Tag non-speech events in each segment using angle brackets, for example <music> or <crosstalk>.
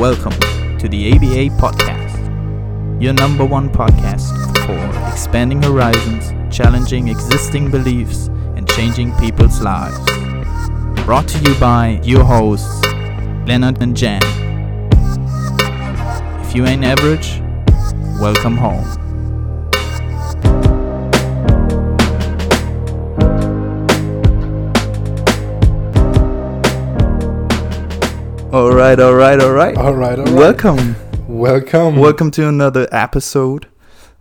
Welcome to the ABA Podcast, your number one podcast for expanding horizons, challenging existing beliefs, and changing people's lives. Brought to you by your hosts, Leonard and Jan. If you ain't average, welcome home. All right, all right, all right. All right, all right. Welcome. Welcome. Welcome to another episode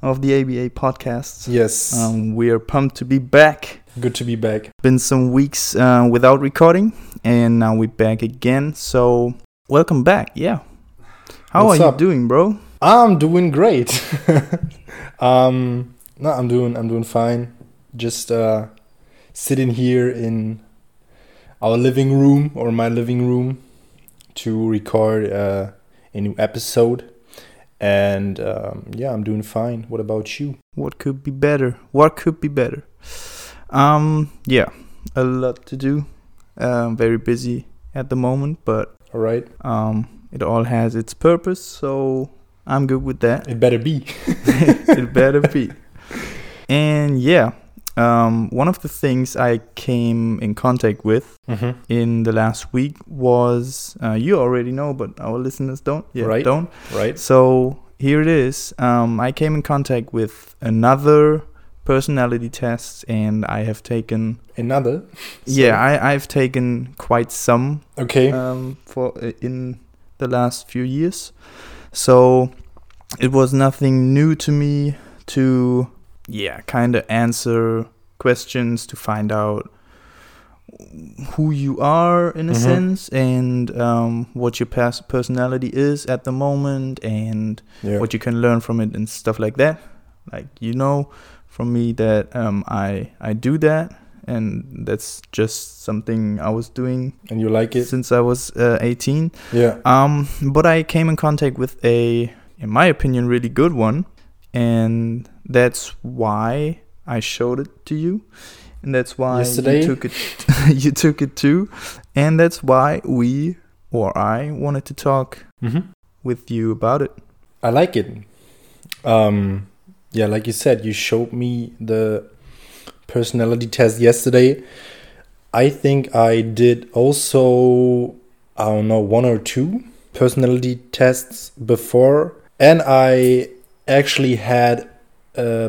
of the ABA podcast. Yes. Um, we are pumped to be back. Good to be back. Been some weeks uh, without recording, and now we're back again. So, welcome back. Yeah. How What's are up? you doing, bro? I'm doing great. <laughs> um, no, I'm doing I'm doing fine. Just uh, sitting here in our living room or my living room to record uh, a new episode. And um, yeah, I'm doing fine. What about you? What could be better? What could be better? Um, yeah, a lot to do. Um, very busy at the moment, but All right. um, it all has its purpose. So I'm good with that. It better be. <laughs> it better be. <laughs> And yeah, um, one of the things I came in contact with Mm-hmm. in the last week was uh, you already know, but our listeners don't. Yeah, Right. don't. Right. So here it is. Um, I came in contact with another personality test, and I have taken. Another. Yeah, I, I've taken quite some Okay. um, for uh, in the last few years. So it was nothing new to me to yeah, kind of answer questions to find out who you are in a Mhm. sense and um, what your pers- personality is at the moment and yeah. what you can learn from it and stuff like that. Like you know from me that um, I I do that and that's just something I was doing and you like it? since I was uh, 18. Yeah. Um, but I came in contact with a, in my opinion, really good one, and that's why I showed it to you, and that's why Yesterday? you took it. <laughs> you took it too, and that's why we or I wanted to talk Mm-hmm. with you about it. I like it. Um, yeah, like you said, you showed me the personality test yesterday. I think I did also, I don't know, one or two personality tests before, and I actually had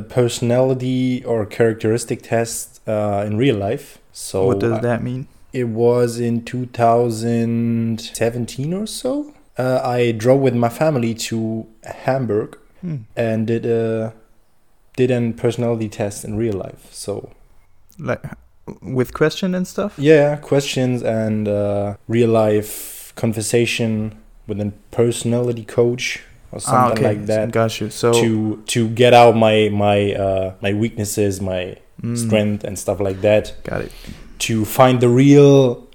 personality or characteristic test uh, in real life. So what does I- that mean? it was in 2017 or so. Uh, I drove with my family to Hamburg Hmm. and did a did a personality test in real life. So Like with question and stuff. yeah, questions and uh, real life conversation with a personality coach or something like that Got you. So to to get out my my uh, my weaknesses, my mm, strength and stuff like that. Got it. to find the real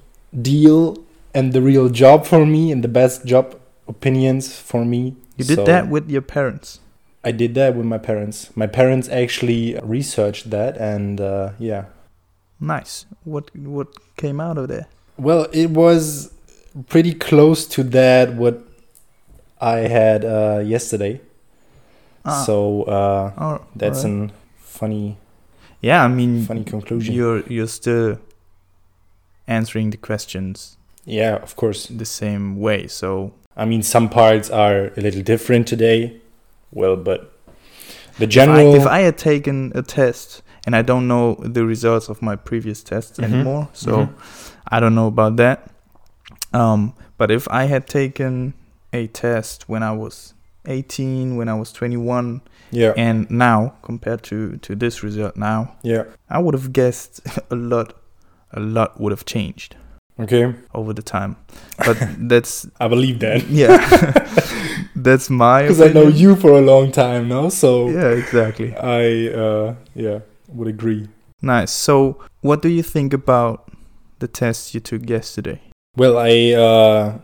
deal and the real job for me and the best job opinions for me. You did So that with your parents. I did that with my parents. My parents actually researched that, and uh, yeah. Nice. What what came out of there? Well, it was pretty close to that what I had uh, yesterday. Ah, So uh, oh, that's alright. an funny, yeah. I mean, funny conclusion. you're you're still answering the questions yeah, of course. the same way. So I mean, some parts are a little different today. Well, but the if I, general. if I had taken a test and I don't know the results of my previous tests Mhm, anymore, so mhm. I don't know about that. Um, but if I had taken a test when I was 18, when I was 21, yeah, and now compared to to this result now, yeah. I would have guessed <laughs> a lot, a lot would have changed Okay, over the time. But <laughs> that's I believe that <laughs> yeah, that's my because I know you for a long time now. So Yeah, exactly. I, uh, yeah, would agree. Nice. So, what do you think about the test you took yesterday? Well, I, uh,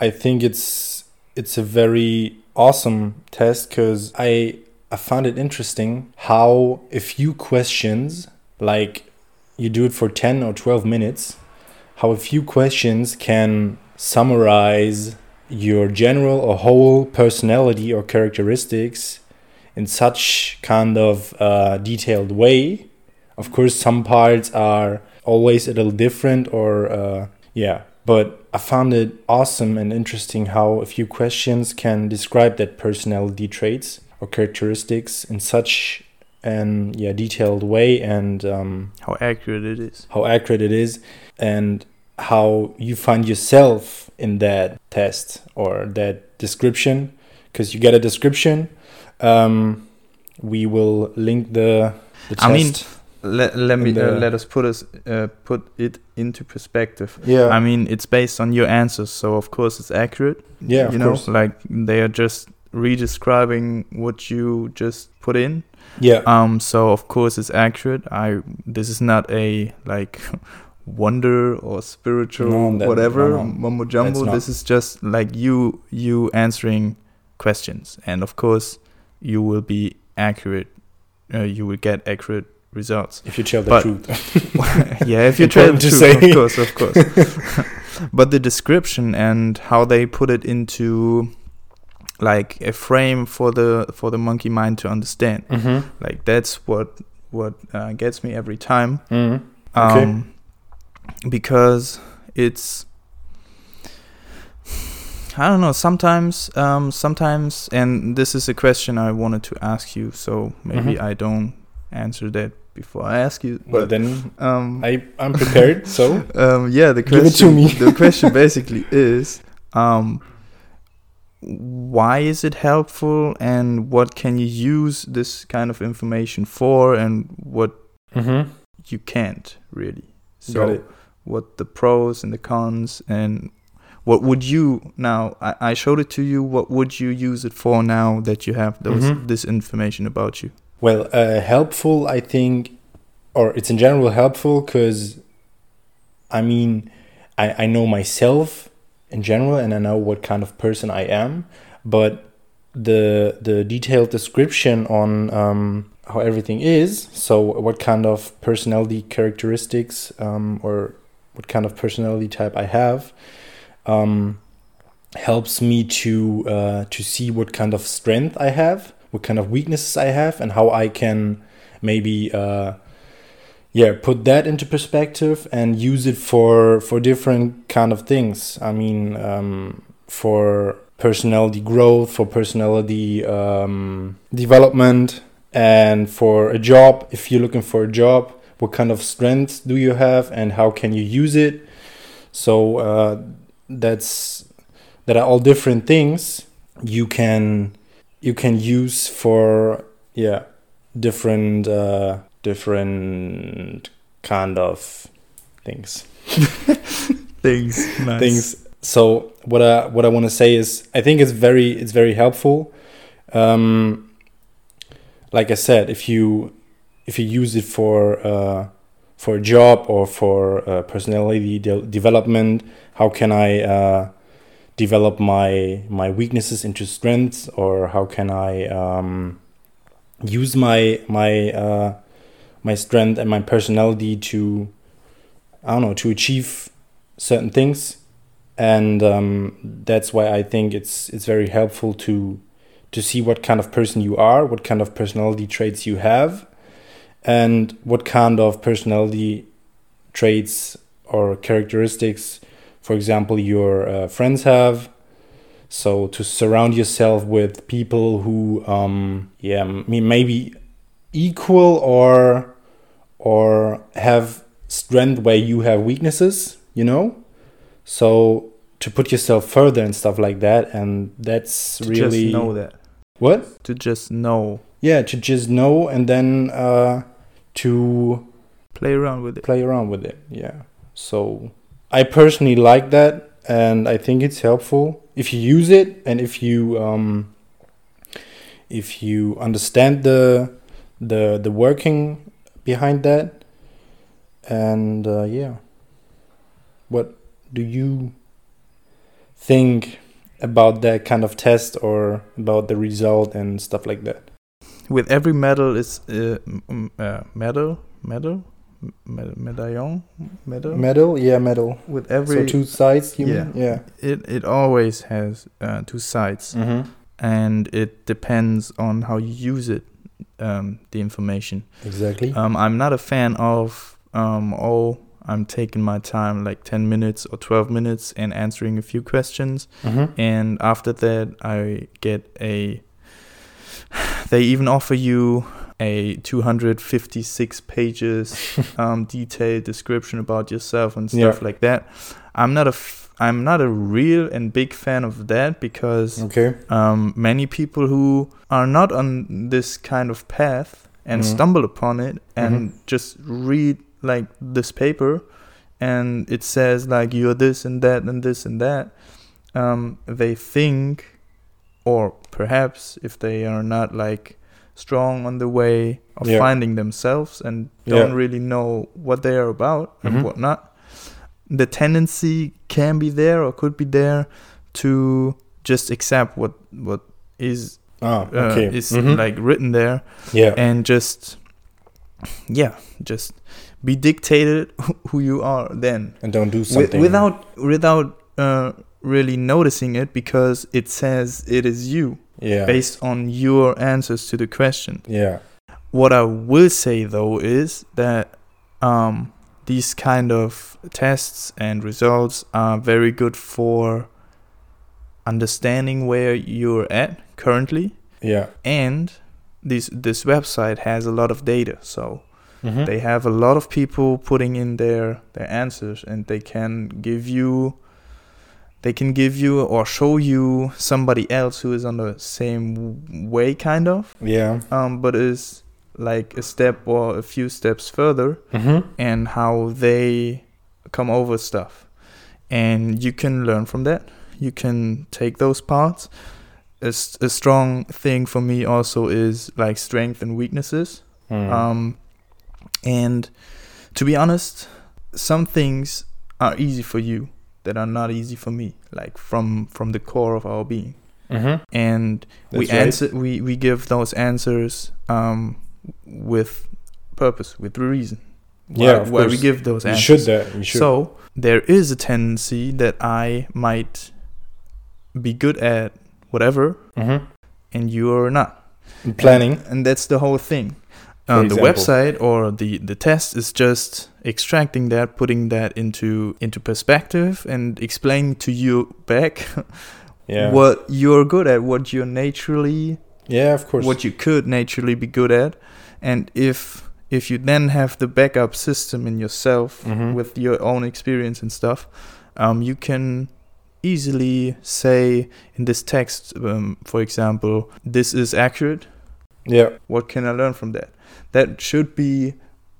I think it's it's a very awesome test because I I found it interesting how a few questions like you do it for 10 or 12 minutes how a few questions can summarize your general or whole personality or characteristics in such kind of uh, detailed way. Of course, some parts are always a little different, or uh, yeah, but I found it awesome and interesting how a few questions can describe that personality traits or characteristics in such an yeah detailed way and um, How accurate it is. how accurate it is and how you find yourself in that test or that description because you get a description um, we will link the, the test I mean, Let, let me in uh, let us put us uh, put it into perspective. yeah I mean, it's based on your answers, so of course it's accurate. yeah of you know, course like they are just redescribing what you just put in. yeah Um, so of course it's accurate. I this is not a like <laughs> wonder or spiritual No, that- whatever no, no. mumbo jumbo. This is just like you you answering questions, and of course you will be accurate. Uh, you will get accurate results. if you tell the but- truth <laughs> yeah, if you try <laughs> Important to to say, of course, of course. <laughs> but the description and how they put it into like a frame for the for the monkey mind to understand, mm-hmm. like that's what what uh, gets me every time. Mm-hmm. Okay. Um, because it's I don't know. Sometimes, um, sometimes, and this is a question I wanted to ask you. So maybe Mhm. I don't answer that before I ask you. well then um, I, i'm prepared <laughs> so um, yeah, the question. to me. the question <laughs> basically is, um, why is it helpful, and what can you use this kind of information for, and what mm-hmm. you can't really. So, what the pros and the cons, and what would you now? I, I showed it to you. What would you use it for now that you have those Mhm. this information about you? Well, uh, helpful, I think, or it's in general helpful because, I mean, I, I know myself in general and I know what kind of person I am, but the the detailed description on um, how everything is, so what kind of personality characteristics um, or what kind of personality type I have, um, helps me to uh, to see what kind of strength I have, what kind of weaknesses I have, and how I can maybe uh, yeah put that into perspective and use it for for different kind of things. I mean, um, for personality growth, for personality um, development, and for a job. If you're looking for a job, what kind of strengths do you have, and how can you use it? So uh, that's that are all different things you can you can use for yeah different uh, different kind of things. <laughs> Things, nice. things. So what i what i want to say is i think it's very it's very helpful. Um like i said if you if you use it for uh for a job or for uh, personality de- development how can i uh develop my my weaknesses into strengths or how can i um use my my uh my strength and my personality to i don't know to achieve certain things. And um, that's why I think it's it's very helpful to to see what kind of person you are, what kind of personality traits you have, and what kind of personality traits or characteristics, for example, your uh, friends have. So to surround yourself with people who, um, yeah, maybe equal or or have strength where you have weaknesses, you know. So to put yourself further and stuff like that, and that's to really just know that. what To just know, yeah to just know and then uh, to play around with it. play around with it yeah so i personally like that and i think it's helpful. If you use it and if you um, if you understand the the the working behind that and uh, yeah. What do you think about that kind of test or about the result and stuff like that? With every medal is uh, uh, medal, medal, med- medallion, medal Metal, yeah, metal. with every so two sides, you Yeah. mean? Yeah. it it always has uh, two sides, Mm-hmm. and it depends on how you use it. Um, the information. Exactly. Um, I'm not a fan of um, oh, I'm taking my time, like 10 minutes or 12 minutes, and answering a few questions. mm-hmm. And after that, I get a. <sighs> They even offer you a 256 pages <laughs> um, detailed description about yourself and stuff Yeah. like that. I'm not a. F- I'm not a real and big fan of that because Okay. um, many people who are not on this kind of path and Mhm. stumble upon it and Mhm. just read like this paper and it says like you're this and that and this and that um, they think or perhaps if they are not like strong on the way of Yeah. finding themselves and don't really know what they are about and whatnot the tendency can be there or could be there to just accept what what is Ah, uh, okay. is Mhm. like written there yeah. and just yeah just be dictated <laughs> who you are then and don't do something without without uh, really noticing it because it says it is you yeah based on your answers to the question yeah what I will say though is that um, these kind of tests and results are very good for understanding where you're at currently, yeah and this this website has a lot of data, so Mhm. they have a lot of people putting in their their answers, and they can give you. They can give you or show you somebody else who is on the same way, kind of yeah um, but is like a step or a few steps further mm-hmm. and how they come over stuff. And you can learn from that. You can take those parts. a, a strong thing for me also is like strength and weaknesses. Mm. Um, and to be honest, some things are easy for you that are not easy for me, like from from the core of our being. Mm-hmm. and we That's right. answer we we give those answers um with purpose with reason. Why, Yeah, of why we give those you answers. should that you should. So there is a tendency that i might be good at whatever mm-hmm. and you're not. Planning. And, and that's the whole thing. For um, the website or the the test is just extracting that putting that into into perspective and explaining to you back <laughs> yeah. what you're good at what you're naturally yeah of course. what you could naturally be good at. And if if you then have the backup system in yourself Mhm. with your own experience and stuff um, you can easily say in this text um, for example this is accurate. Yeah. What can i learn from that that should be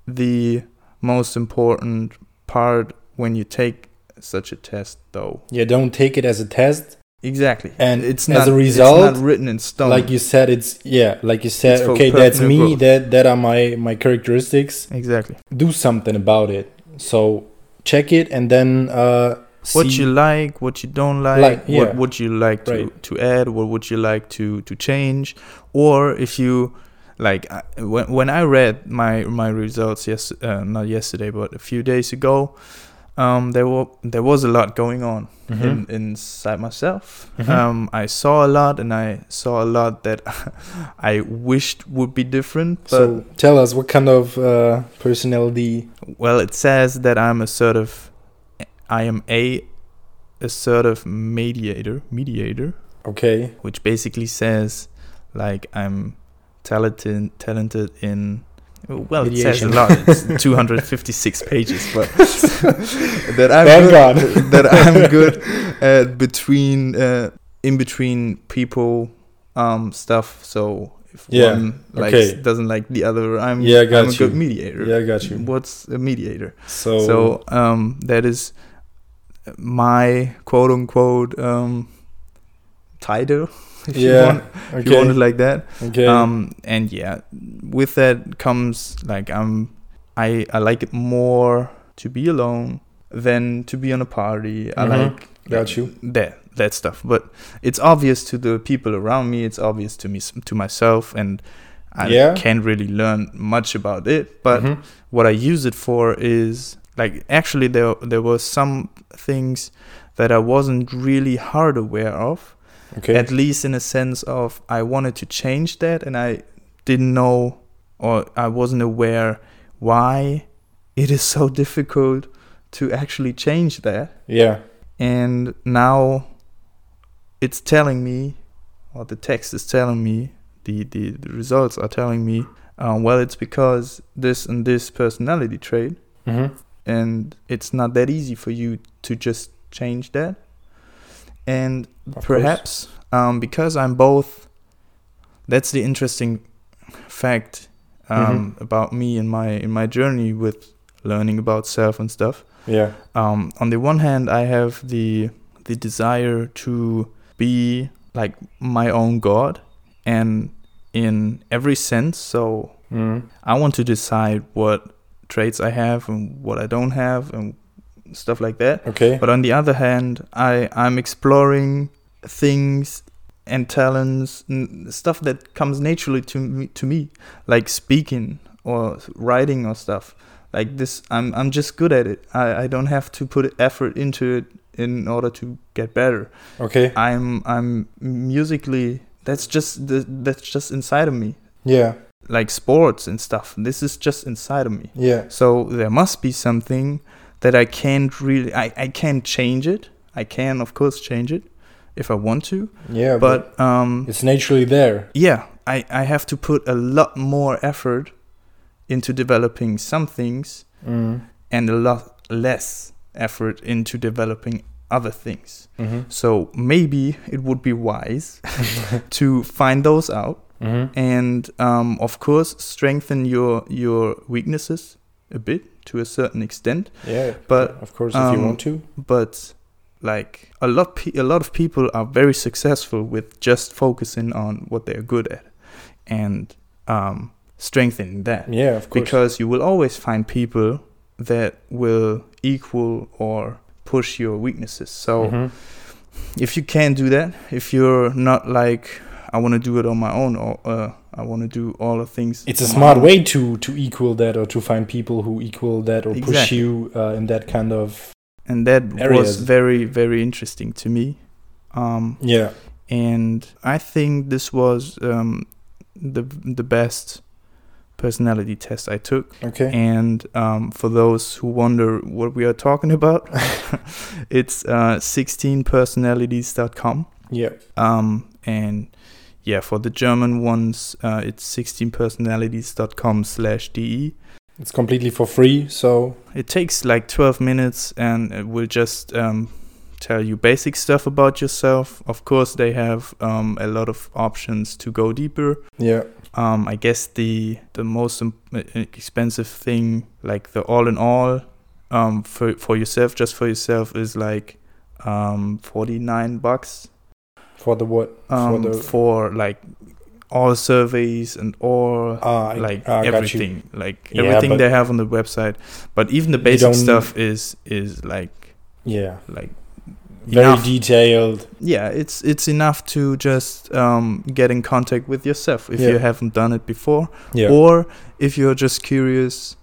the most important part when you take such a test though. Yeah don't take it as a test. Exactly. And it's not, as a result, it's not written in stone. like you said it's yeah like you said okay that's me growth. that that are my my characteristics. Exactly. Do something about it. So check it and then uh what you like, what you don't like, Like, yeah. what would you like to, Right. to add, what would you like to, to change, or if you like when when I read my my results yes uh, not yesterday but a few days ago, um there were there was a lot going on Mhm. in, inside myself. Mhm. Um, I saw a lot and I saw a lot that <laughs> I wished would be different, but so tell us what kind of uh, personality well, it says that I'm assertive. I am a assertive mediator, mediator, okay which basically says like I'm talented, talented in. Well, it says a lot. It's <laughs> 256 pages, but <laughs> that I'm Thank good, <laughs> that I'm good at between uh, in between people um stuff. So if Yeah, one likes okay. doesn't like the other, I'm Yeah, got I'm a good mediator. yeah I got you What's a mediator? so So um, that is my quote unquote um, title. <laughs> If you Yeah, want, if you want it like that. okay Um, and yeah, with that comes like I'm I I like it more to be alone than to be on a party. I Mhm. like Got you. that that stuff. But it's obvious to the people around me. It's obvious to me to myself, and I Yeah. can't really learn much about it, but Mhm. what I use it for is like actually there there were some things that I wasn't really hard aware of. Okay. At least in a sense of I wanted to change that and I didn't know or I wasn't aware why it is so <laughs> difficult to actually change that. yeah. And now it's telling me or the text is telling me the, the, the results are telling me um, well it's because this and this personality trait hmm and it's not that easy for you to just change that and Of perhaps um, because i'm both that's the interesting fact um, about me and my in my journey with learning about self and stuff Yeah. um, on the one hand i have the the desire to be like my own god and in every sense so Mm. I want to decide what traits I have and what I don't have and stuff like that. Okay. But on the other hand, I I'm exploring things and talents and stuff that comes naturally to me to me, like speaking or writing or stuff like this. I'm I'm just good at it. I I don't have to put effort into it in order to get better. okay. I'm I'm musically that's just the, that's just inside of me Yeah. like sports and stuff. This is just inside of me. Yeah. So there must be something that I can't really I, I can't change it. I can of course change it if I want to. Yeah. But, But um it's naturally there. yeah, I, I have to put a lot more effort into developing some things Mm. and a lot less effort into developing other things. hmm So maybe it would be wise <laughs> <laughs> to find those out hmm and um, of course strengthen your your weaknesses a bit to a certain extent Yeah. But, of course, if you um, want to. but like a lot pe- a lot of people are very successful with just focusing on what they're good at and um, strengthening that Yeah, of course. because you will always find people that will equal or push your weaknesses so Mhm. if you can't do that, if you're not like I want to do it on my own or uh, I want to do all the things. it's a smart way to to equal that or to find people who equal that or push you uh, in that kind of and that was very very interesting to me. Um, yeah. and I think this was um, the the best personality test I took. Okay. And um, for those who wonder what we are talking about, <laughs> it's uh, 16personalities.com. yeah. Um, and yeah, for the German ones, uh, it's 16personalities.com slash de. It's completely for free, so It takes like 12 minutes and it will just um, tell you basic stuff about yourself. Of course, they have um, a lot of options to go deeper. yeah. Um, I guess the the most expensive thing, like the all in all, um, for for yourself, just for yourself, is like um, 49 bucks For the what? um, for for, the like all surveys and all I- like you. everything like Yeah, everything they have on the website but even the basic stuff is is like Yeah. like Very enough. detailed. yeah it's it's enough to just um, get in contact with yourself if Yeah. you haven't done it before Yeah. or if you're just curious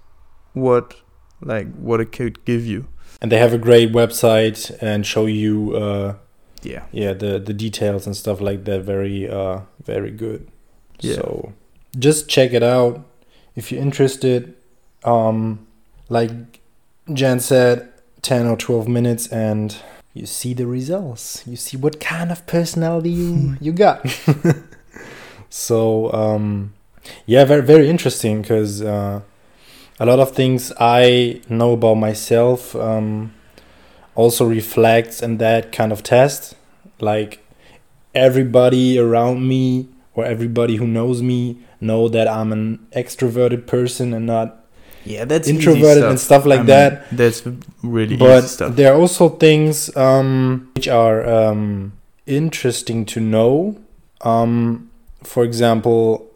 what like what it could give you and they have a great website and show you uh yeah yeah the the details and stuff like that very uh very good Yeah. so just check it out. If you're interested um like jan said 10 or 12 minutes and you see the results. You see what kind of personality you <laughs> you got. <laughs> So um yeah very very interesting because uh a lot of things i know about myself um also reflects in that kind of test. Like everybody around me or everybody who knows me know that i'm an extroverted person and not yeah that's introverted and stuff like that. that's really but stuff. there are also things um, which are um, interesting to know. Um, for example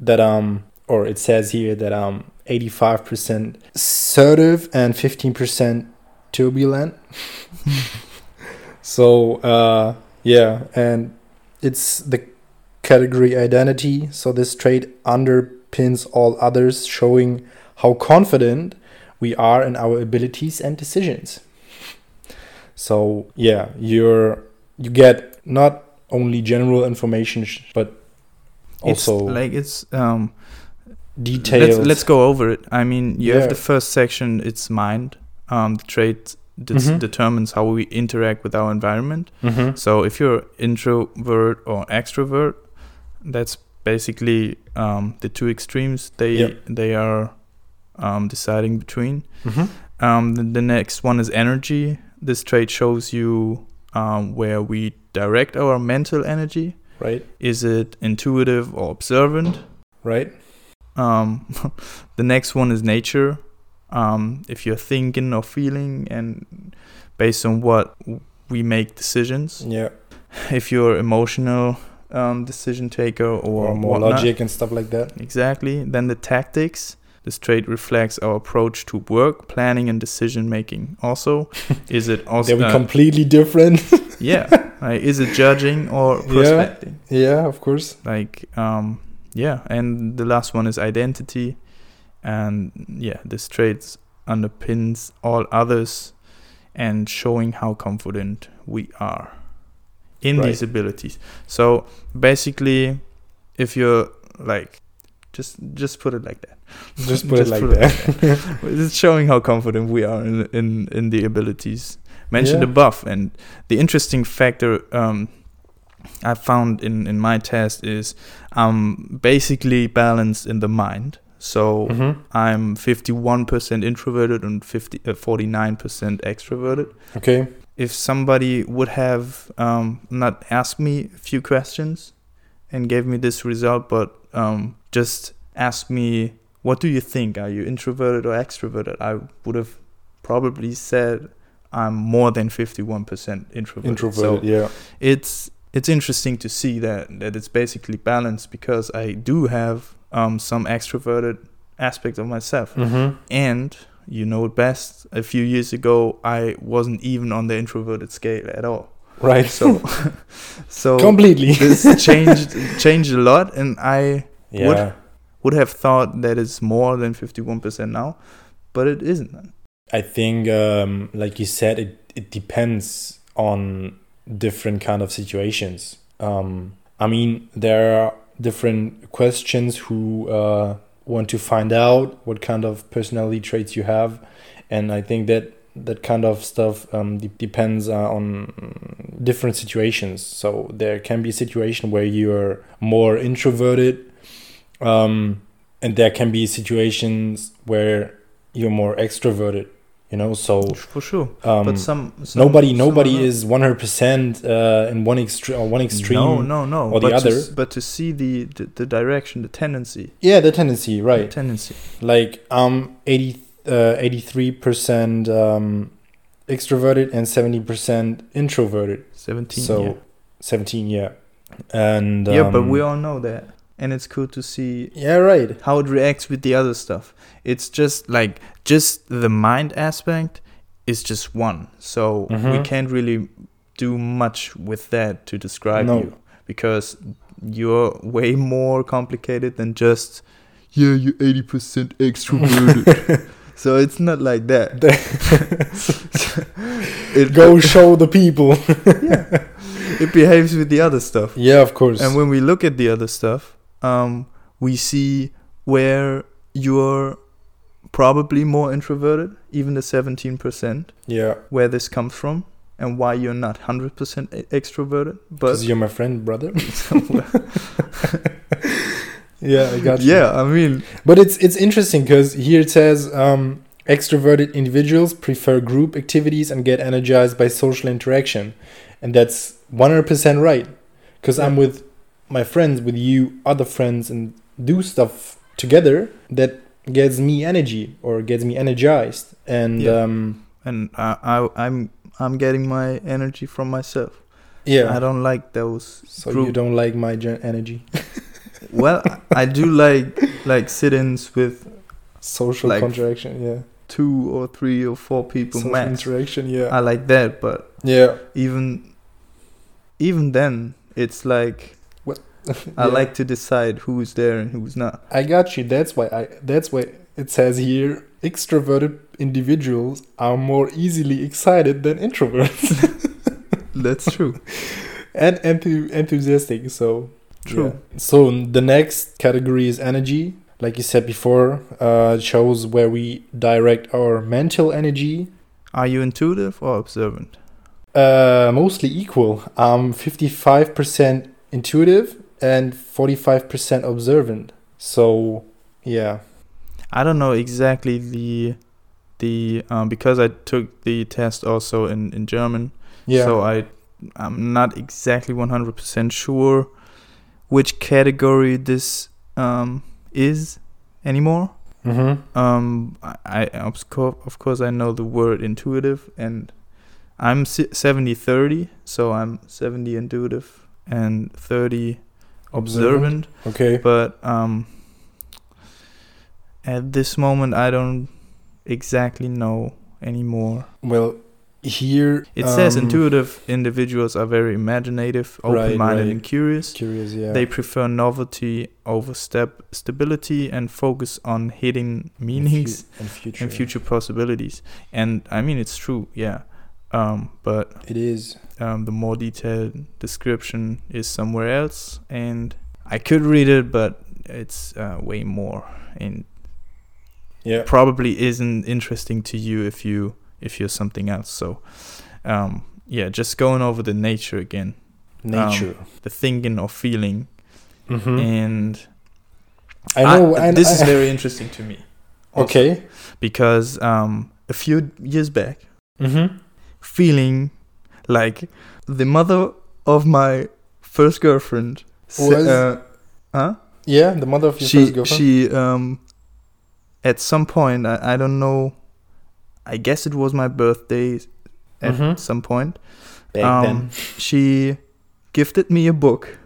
that um or it says here that i'm 85% assertive and 15% turbulent. <laughs> So uh yeah and it's the category identity. So this trait underpins all others, showing how confident we are in our abilities and decisions. So yeah, you're you get not only general information but also it's like it's um detailed. let's, let's go over it i mean you Yeah. have the first section it's mind um the trait this Mhm. determines how we interact with our environment Mhm. so if you're introvert or extrovert that's basically um the two extremes they Yep. they are um deciding between Mhm. um the, the next one is energy this trait shows you um where we direct our mental energy Right. is it intuitive or observant Right. um, <laughs> the next one is nature. Um, if you're thinking or feeling, and based on what we make decisions. Yeah. If you're emotional um, decision taker or, Or more whatnot. logic and stuff like that. Exactly. Then the tactics. This trait reflects our approach to work, planning, and decision making. Also, <laughs> is it also They're uh, completely different. <laughs> yeah? <laughs> Like, is it judging or Yeah. prospecting? yeah, of course. like um yeah and the last one is identity and yeah this traits underpins all others and showing how confident we are in Right. these abilities so basically if you're like just just put it like that Just put <laughs> it like put that. <laughs> it's showing how confident we are in in, in the abilities mentioned Yeah. above and the interesting factor um, I found in in my test is I'm basically balanced in the mind. So Mhm. I'm 51% introverted and 50 uh, 49% extroverted. Okay. If somebody would have um, not asked me a few questions and gave me this result, but um, just asked me, "What do you think? Are you introverted or extroverted?" I would have probably said I'm more than 51% introverted. Introverted. So yeah. it's it's interesting to see that that it's basically balanced because I do have um, some extroverted aspect of myself, Mm-hmm. and you know it best. A few years ago, I wasn't even on the introverted scale at all. Right. So, <laughs> so completely. <laughs> this changed changed a lot, and I yeah. would have thought that it's more than fifty one percent now, but it isn't. I think, um, like you said, it, it depends on different kind of situations. Um, I mean, there are different questions who uh, want to find out what kind of personality traits you have, and I think that that kind of stuff um, de- depends uh, on different situations. So there can be a situation where you're more introverted, um, and there can be situations where you're more extroverted. You know, so For sure, um, but some, some nobody some nobody not. is 100% uh, in one extreme or one extreme No, no, no. or but To, other. s- but to see the, the the direction, the tendency, yeah the tendency right the tendency. like um 80 uh, 83% um extroverted and 70% introverted Seventeen. so yeah. 17 yeah and yeah, but um, we all know that, and it's cool to see yeah right how it reacts with the other stuff. It's just like just the mind aspect is just one, so we Mhm. can't really do much with that to describe No. you because you're way more complicated than just yeah, you're eighty percent extroverted. <laughs> so it's not like that. <laughs> it go show the people <laughs> yeah, it behaves with the other stuff. yeah of course And when we look at the other stuff, um, we see where you're probably more introverted, even the 17%, yeah where this comes from, and why you're not 100% e- extroverted. But because you're my friend brother <laughs> <laughs> yeah i got you yeah, I mean, But it's it's interesting because here it says um, extroverted individuals prefer group activities and get energized by social interaction, and that's one hundred percent right. Because I'm with my friends, with you, other friends, and do stuff together that gets me energy or gets me energized. And Yeah. um, and I, I, I'm I'm getting my energy from myself. yeah, I don't like those. so group- you don't like my gen- energy, <laughs> well, I do like like sit-ins with social Like- interaction, yeah, two or three or four people social max. interaction, yeah, I like that, but yeah. even even then it's like? <laughs> I Yeah. like to decide who's there and who's not. I got you. That's why I. That's why it says here extroverted individuals are more easily excited than introverts <laughs> That's true. <laughs> and enthu- enthusiastic. So True. yeah. So the next category is energy. Like you said before, uh, shows where we direct our mental energy. Are you intuitive or observant? Uh, mostly equal. I'm fifty-five percent intuitive and forty-five percent observant. So yeah. I don't know exactly the the um, because I took the test also in in German. Yeah. So I I'm not exactly 100% sure which category this um, is anymore. mm-hmm. Um, I, I of course, of course I know the word intuitive and I'm 70 30, so I'm 70 intuitive and 30 observant, Okay. but um at this moment I don't exactly know anymore. Well, here It says um, intuitive individuals are very imaginative, open-minded, right. and curious. Curious, yeah. They prefer novelty over step stability and focus on hidden And fu- meanings and future. and future possibilities. And I mean, it's true, yeah. Um, but It is. um, the more detailed description is somewhere else, and I could read it, but it's uh, way more and Yeah. probably isn't interesting to you if you if you're something else. So, um, yeah, just going over the nature again, Nature. the thinking or feeling, hmm and I know. I- and this is I- very interesting to me. also, okay. because um, a few years back, Mm-hmm. Feeling like the mother of my first girlfriend. Was- uh, huh? Yeah, the mother of your she first girlfriend. she um at some point I, I don't know I guess it was my birthday at Mhm. some point Back um, then. she gifted me a book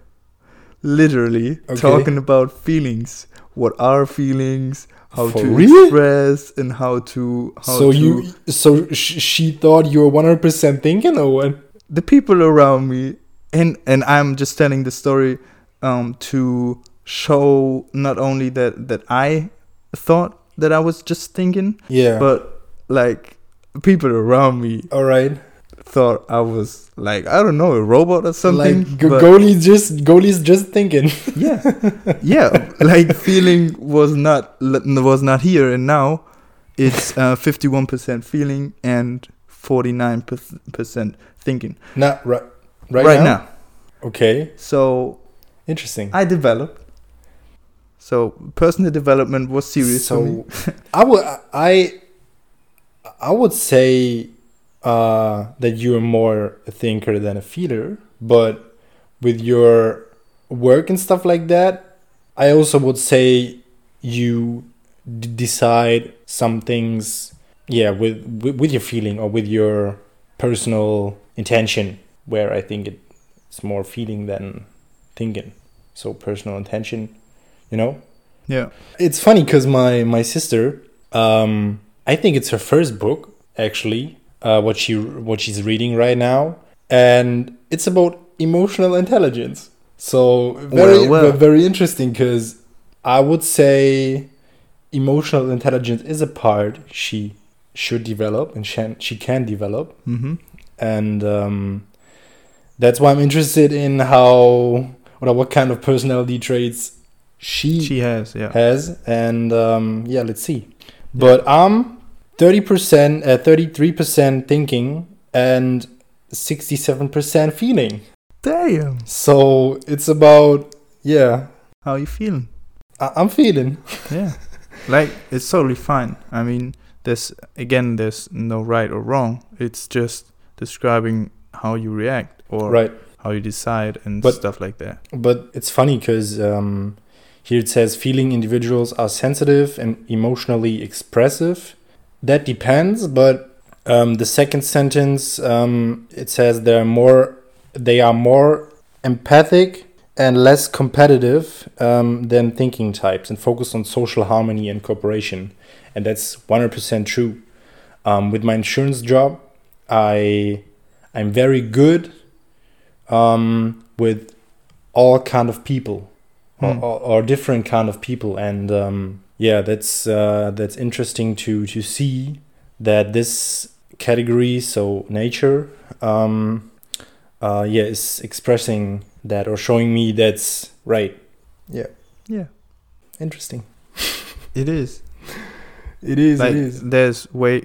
literally Okay. talking about feelings what are feelings how For to real? express and how to how So to you, so sh- she thought you were one hundred percent thinking, or what? the people around me and and I'm just telling the story um to show not only that that I thought that I was just thinking Yeah. but like people around me all right. Thought I was like I don't know a robot or something Like go- but goalie's just goalie's just thinking. <laughs> yeah yeah like feeling was not was not here and now it's uh, 51% feeling and 49% thinking Not right. Right, right, now? now Okay. so Interesting. I developed. So personal development was serious so <laughs> I would I I would say uh, that you're more a thinker than a feeler, but with your work and stuff like that, I also would say you d- decide some things, yeah, with, with with your feeling or with your personal intention. Where I think it's more feeling than thinking. So personal intention, you know. Yeah. It's funny because my my sister, um, I think it's her first book actually. Uh, what she what she's reading right now, and it's about emotional intelligence. So very Well, well. very interesting because I would say emotional intelligence is a part she should develop and she she can develop, Mm-hmm. and um, that's why I'm interested in how or what kind of personality traits she She has, yeah. has and um, yeah let's see but i'm 30% uh, 33% thinking and 67% feeling Damn. so it's about yeah How you feeling? I- i'm feeling <laughs> Yeah. like it's totally fine. I mean, there's again, there's no right or wrong. It's just describing how you react or right how you decide and But- stuff like that. but it's funny because um, here it says feeling individuals are sensitive and emotionally expressive that depends but um, the second sentence um, it says they're more they are more empathic and less competitive um, than thinking types and focus on social harmony and cooperation. And that's 100% true. Um, with my insurance job i i'm very good um, with all kind of people Hmm. or, or, or different kind of people. And um, yeah that's uh, that's interesting to to see that this category so nature um, uh, yeah is expressing that or showing me that's right yeah Yeah, interesting <laughs> it is. it is like there's way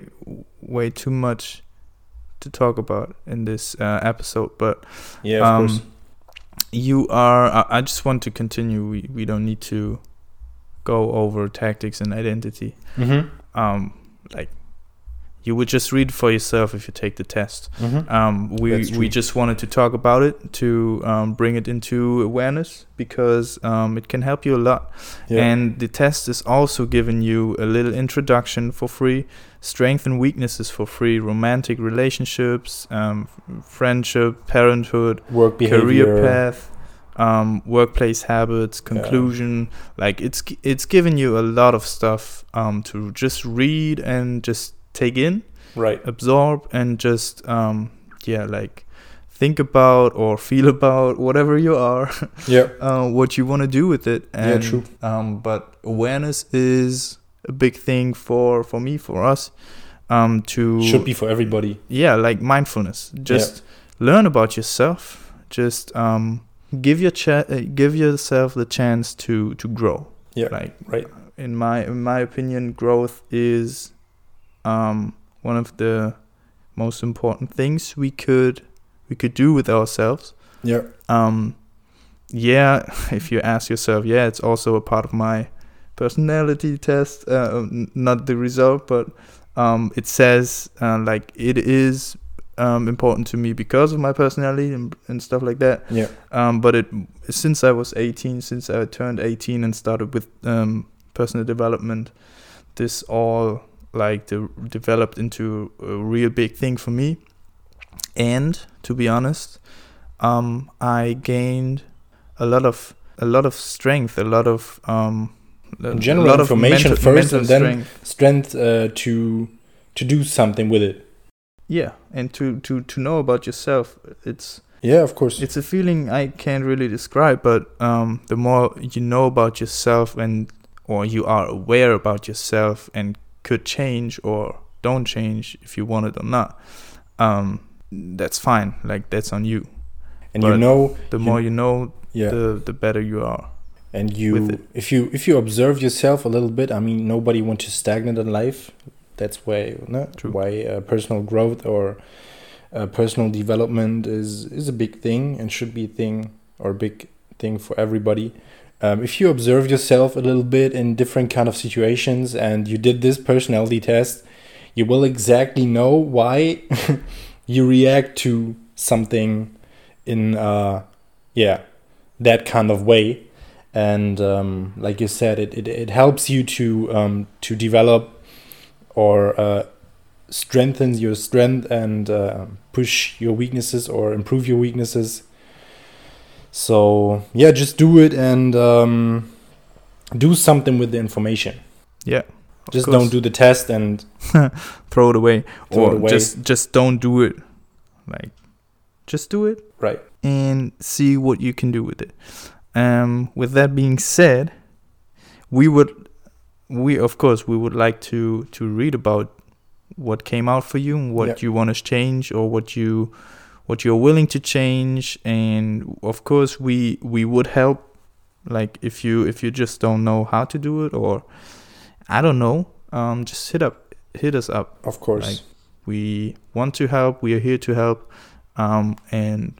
way too much to talk about in this uh, episode, but yeah of um, course you are. I, I just want to continue. We we don't need to go over tactics and identity. mm-hmm. Um, like you would just read for yourself if you take the test. Mm-hmm. Um, we we just wanted to talk about it to um, bring it into awareness because um, it can help you a lot. yeah. And the test is also giving you a little introduction for free, strength and weaknesses for free, romantic relationships, um, friendship, parenthood, work behavior career path, um, workplace habits, conclusion. Like it's it's giving you a lot of stuff um, to just read and just take in, right absorb, and just um, yeah, like think about or feel about whatever you are yeah <laughs> uh, what you want to do with it. Yeah, And, true. Um, but awareness is a big thing for for me, for us, um, to should be for everybody yeah, like mindfulness. Just learn about yourself. Just um, give your cha- uh, give yourself the chance to to grow. Yeah, like right. In my in my opinion, growth is um one of the most important things we could we could do with ourselves yeah um yeah <laughs> if you ask yourself yeah it's also a part of my personality test uh, not the result but um it says uh, like it is um important to me because of my personality and, and stuff like that. Yeah. Um but it since i was 18 since i turned 18 and started with um personal development this all like de- developed into a real big thing for me. And to be honest um i gained a lot of a lot of strength a lot of um a General lot of information mental- first mental and then- strength. strength uh, to to do something with it yeah and to to to know about yourself it's yeah of course It's a feeling I can't really describe, but um, the more you know about yourself and or you are aware about yourself and could change or don't change if you want it or not, um, that's fine. Like that's on you. and you know The more you know, yeah the the better you are. and you if you if you observe yourself a little bit i mean nobody wants to stagnate in life that's why no, why uh, personal growth or uh, personal development is is a big thing and should be a thing or a big thing for everybody. Um, if you observe yourself a little bit in different kind of situations and you did this personality test you will exactly know why <laughs> you react to something in uh yeah that kind of way. And um, like you said it, it, it helps you to um, to develop or uh, strengthens your strength and uh, push your weaknesses or improve your weaknesses so yeah just do it and um, do something with the information Yeah. just course. don't do the test and <laughs> throw it away Throw or it away. just just don't do it. Like just do it right and see what you can do with it. Um, with that being said, we would, we of course we would like to to read about what came out for you, and what you want to change, or what you what you're willing to change, and of course we we would help. Like if you if you just don't know how to do it, or I don't know, um, just hit up hit us up of course Like, we want to help. We are here to help. Um, and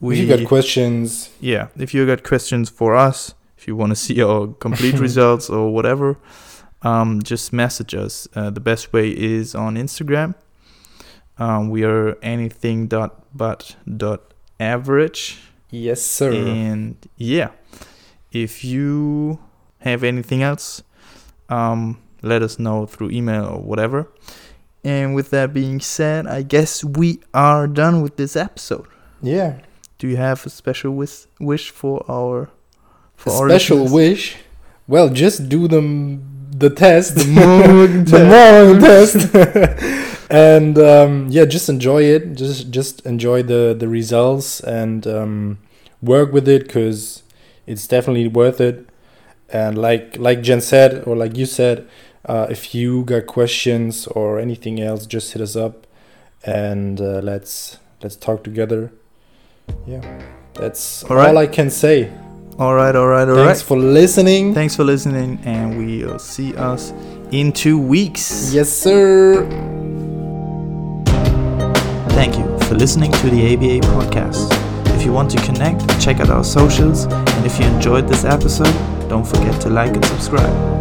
we, if you got questions yeah, if you got questions for us, if you want to <laughs> see our complete <laughs> results or whatever, um, just message us. Uh, the best way is on Instagram. Um, we are anything dot but dot average. yes sir And yeah, if you have anything else, um, let us know through email or whatever. And with that being said, I guess we are done with this episode. yeah Do you have a special wish, wish for our for a special wish well just do them the test The <laughs> the test. Test <laughs> and um, yeah just enjoy it just just enjoy the the results and um, work with it because it's definitely worth it. And like like Jen said, or like you said, uh, if you got questions or anything else, just hit us up, and uh, let's let's talk together. Yeah, that's all, all I can say. All right, all right, all Thanks right. for listening. Thanks for listening, and we'll see us in two weeks. Yes, sir. Thank you for listening to the ABA podcast. If you want to connect, check out our socials, and if you enjoyed this episode, don't forget to like and subscribe.